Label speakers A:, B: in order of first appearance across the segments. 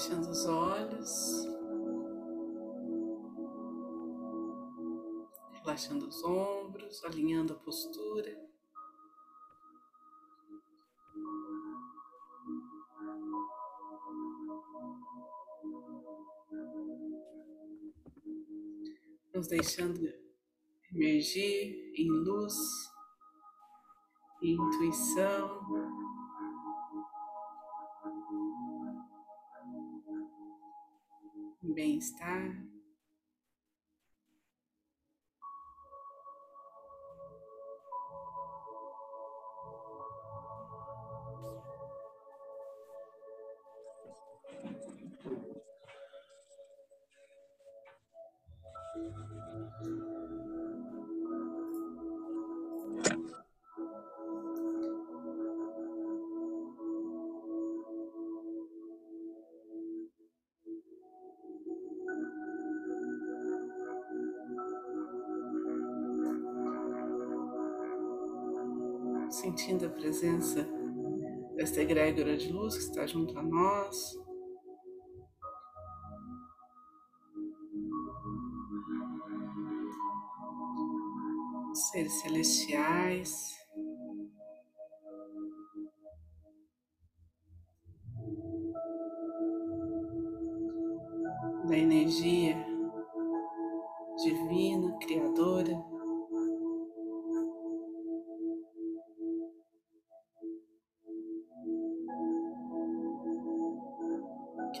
A: Fechando os olhos. Relaxando os ombros, alinhando a postura. nos deixando emergir em luz, em intuição. Bem-estar. Sentindo a presença desta egrégora de luz que está junto a nós. Seres celestiais.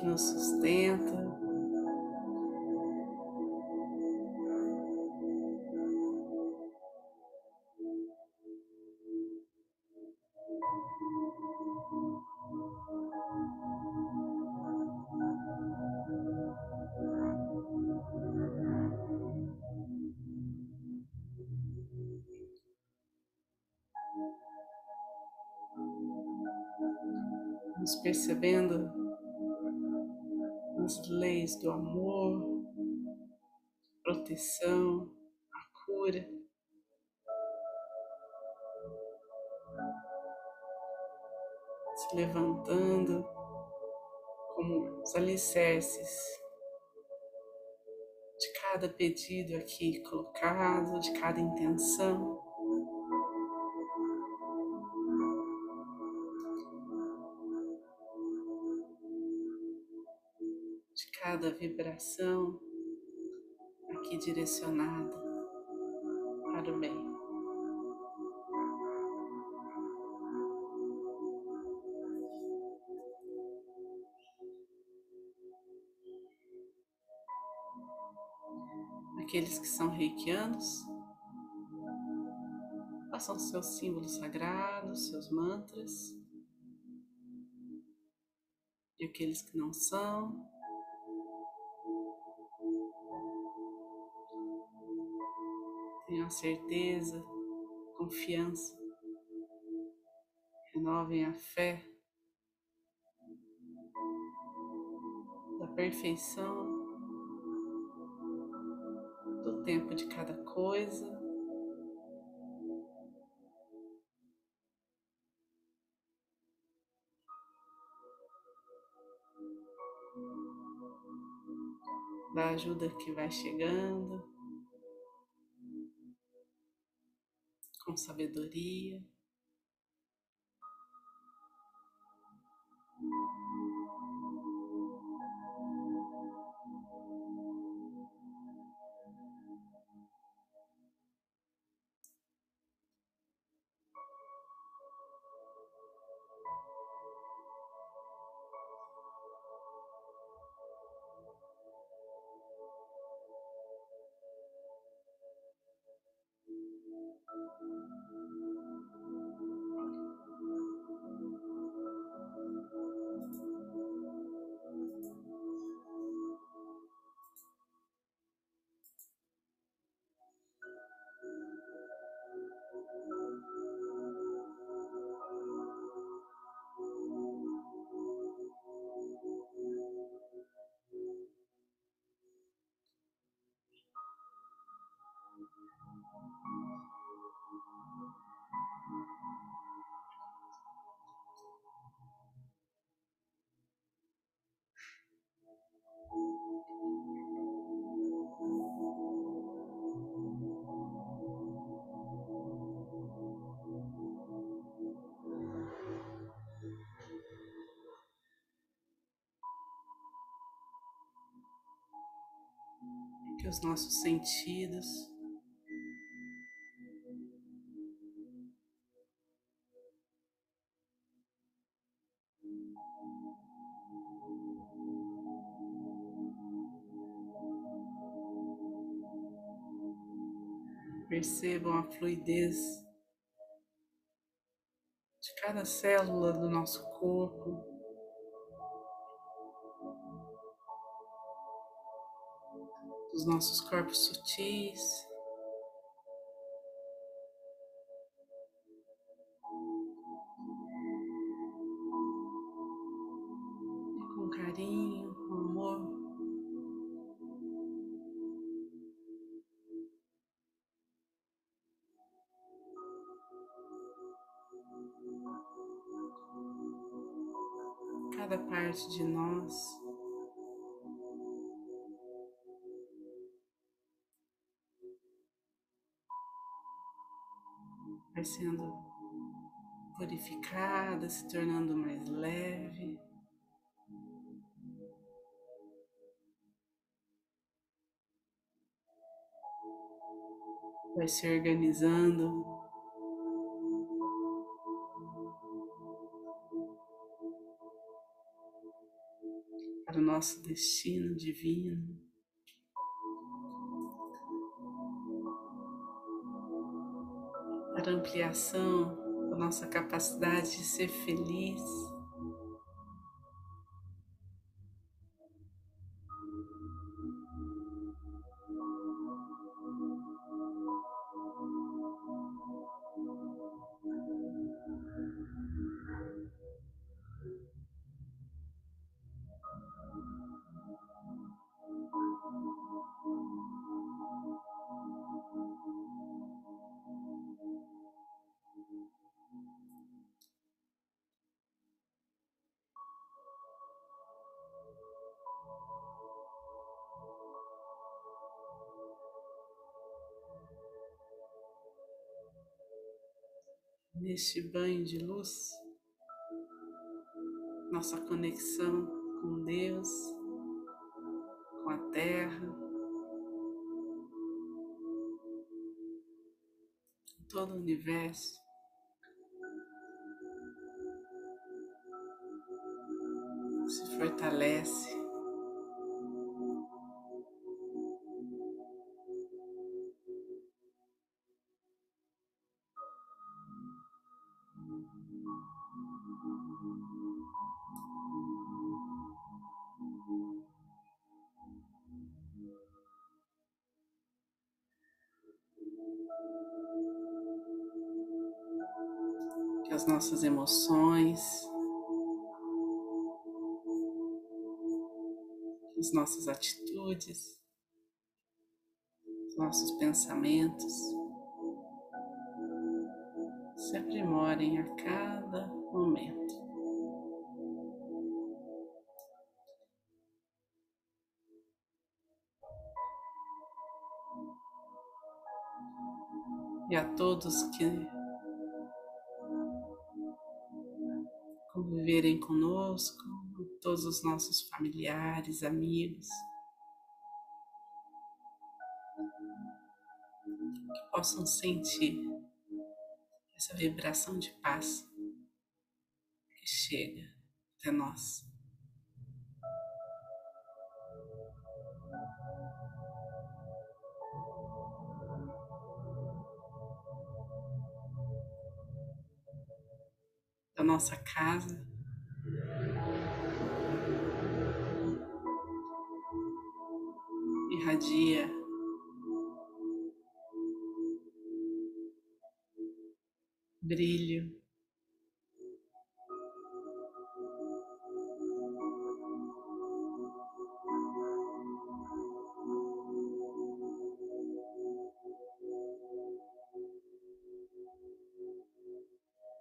A: Que nos sustenta. Proteção, a cura. Se levantando como os alicerces de cada pedido aqui colocado, de cada intenção. cada vibração aqui direcionada para o bem. Aqueles que são reikianos, façam seus símbolos sagrados, seus mantras. E aqueles que não são, certeza, confiança, renovem a fé da perfeição do tempo de cada coisa. Da ajuda que vai chegando. Com sabedoria. Os nossos sentidos percebam a fluidez de cada célula do nosso corpo. Dos nossos corpos sutis. Com carinho, com amor. cada parte de nós. Vai sendo purificada, se tornando mais leve. Vai se organizando para o nosso destino divino. Para ampliação da nossa capacidade de ser feliz. Neste banho de luz, nossa conexão com Deus, com a Terra, todo o universo. Se fortalece. Que as nossas emoções, as nossas atitudes, os nossos pensamentos se aprimorem a cada momento. E a todos que conviverem conosco, todos os nossos familiares, amigos, que possam sentir essa vibração de paz que chega até nós. Da nossa casa, irradia brilho.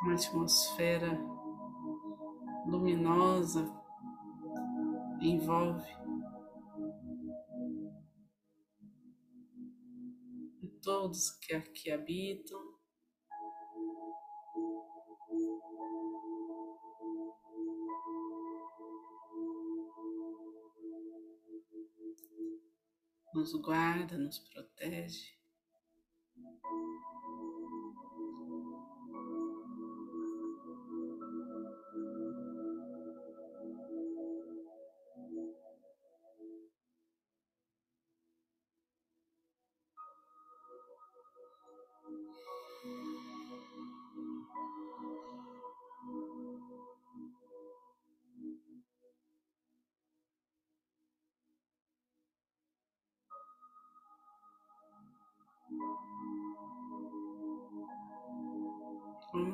A: Uma atmosfera luminosa envolve todos que aqui habitam. Nos guarda, nos protege.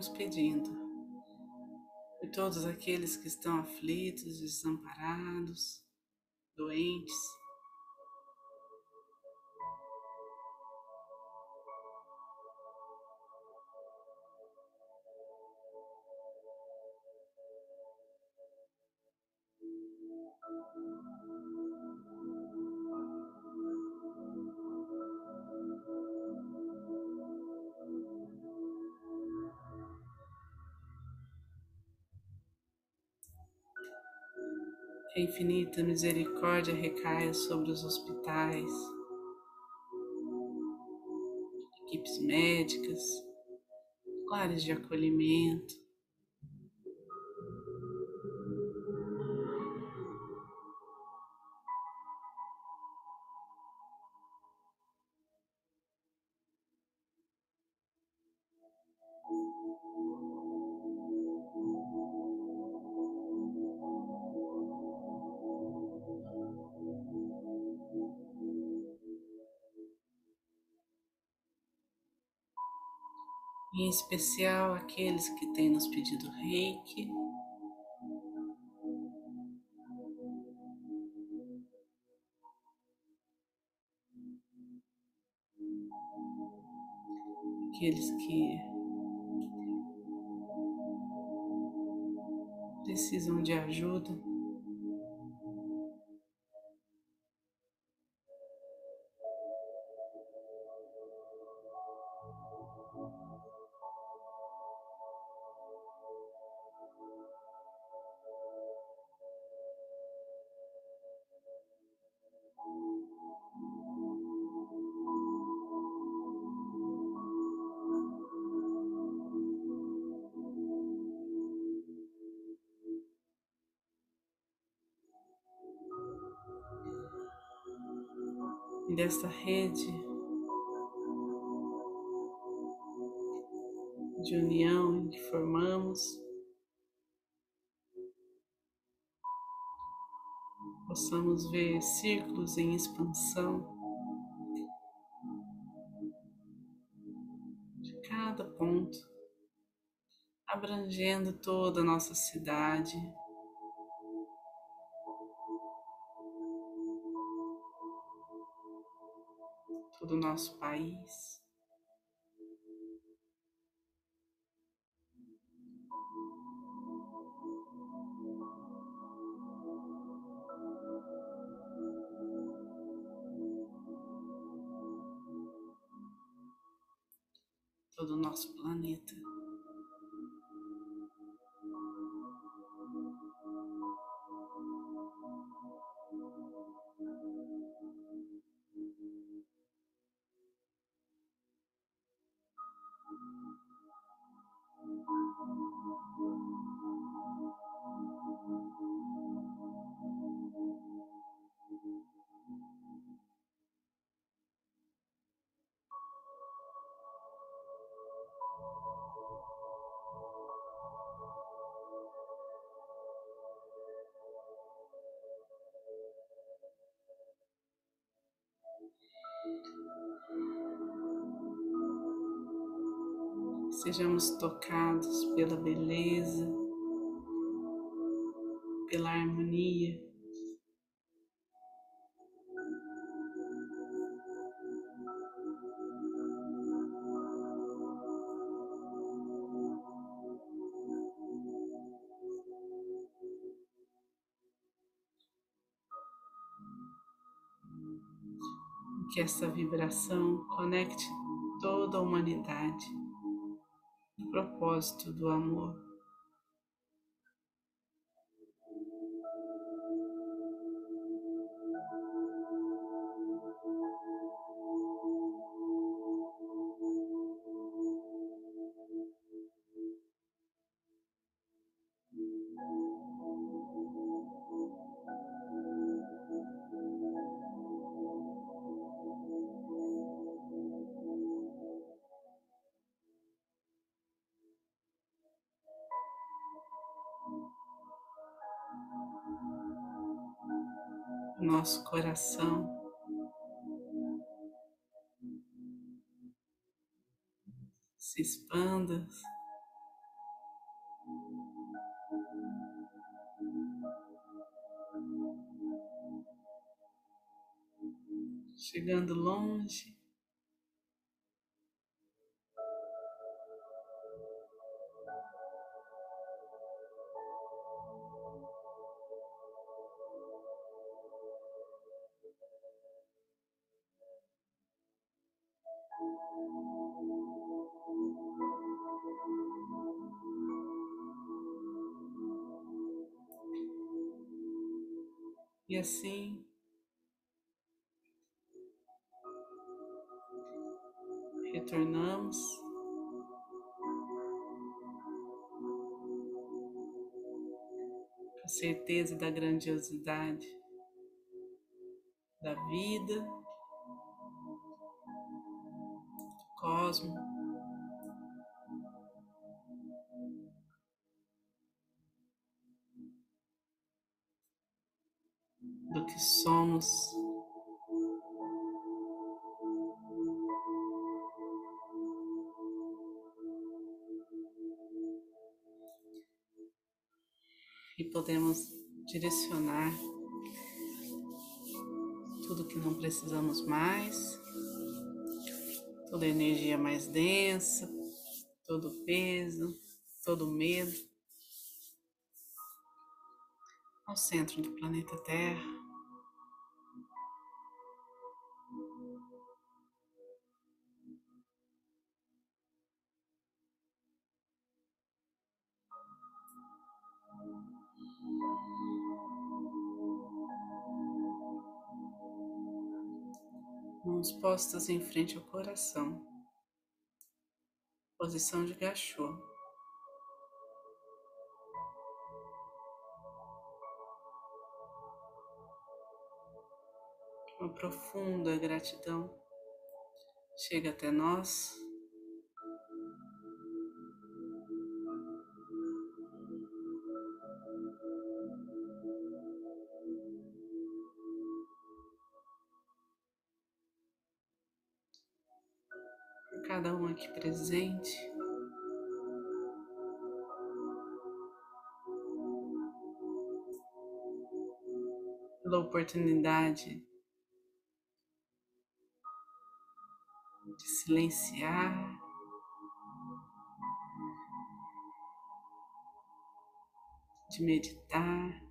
A: Vamos pedindo por todos aqueles que estão aflitos, desamparados, doentes. Que a infinita misericórdia recaia sobre os hospitais, equipes médicas, lares de acolhimento, em especial aqueles que têm nos pedido reiki. Aqueles que precisam de ajuda. E desta rede de união que formamos, possamos ver círculos em expansão de cada ponto, abrangendo toda a nossa cidade. Todo o nosso país. Sejamos tocados pela beleza, pela harmonia. Que essa vibração conecte toda a humanidade propósito do amor. Nosso coração. Se expanda. Chegando longe. Assim, retornamos. Com certeza da grandiosidade da vida, do cosmos. E podemos direcionar tudo que não precisamos mais, toda energia mais densa, todo peso, todo medo ao centro do planeta Terra. Postas em frente ao coração, posição de gachô. Uma profunda gratidão chega até nós. Aqui presente. Pela oportunidade de silenciar, de meditar.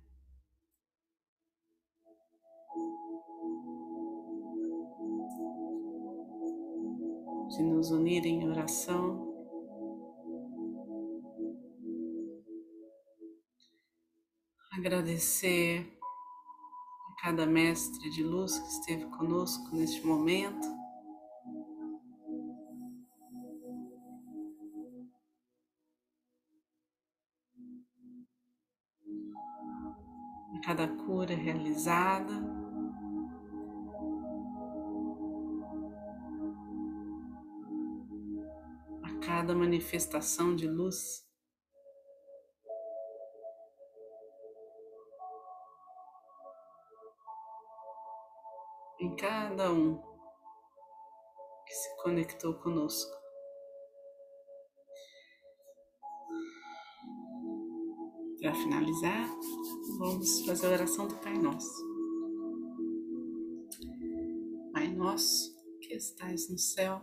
A: de nos unir em oração. Agradecer a cada mestre de luz que esteve conosco neste momento. A cada cura realizada. Cada manifestação de luz. Em cada um que se conectou conosco. Para finalizar, vamos fazer a oração do Pai Nosso. Pai Nosso que estais no céu,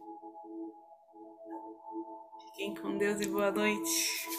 A: Fiquem com Deus e boa noite.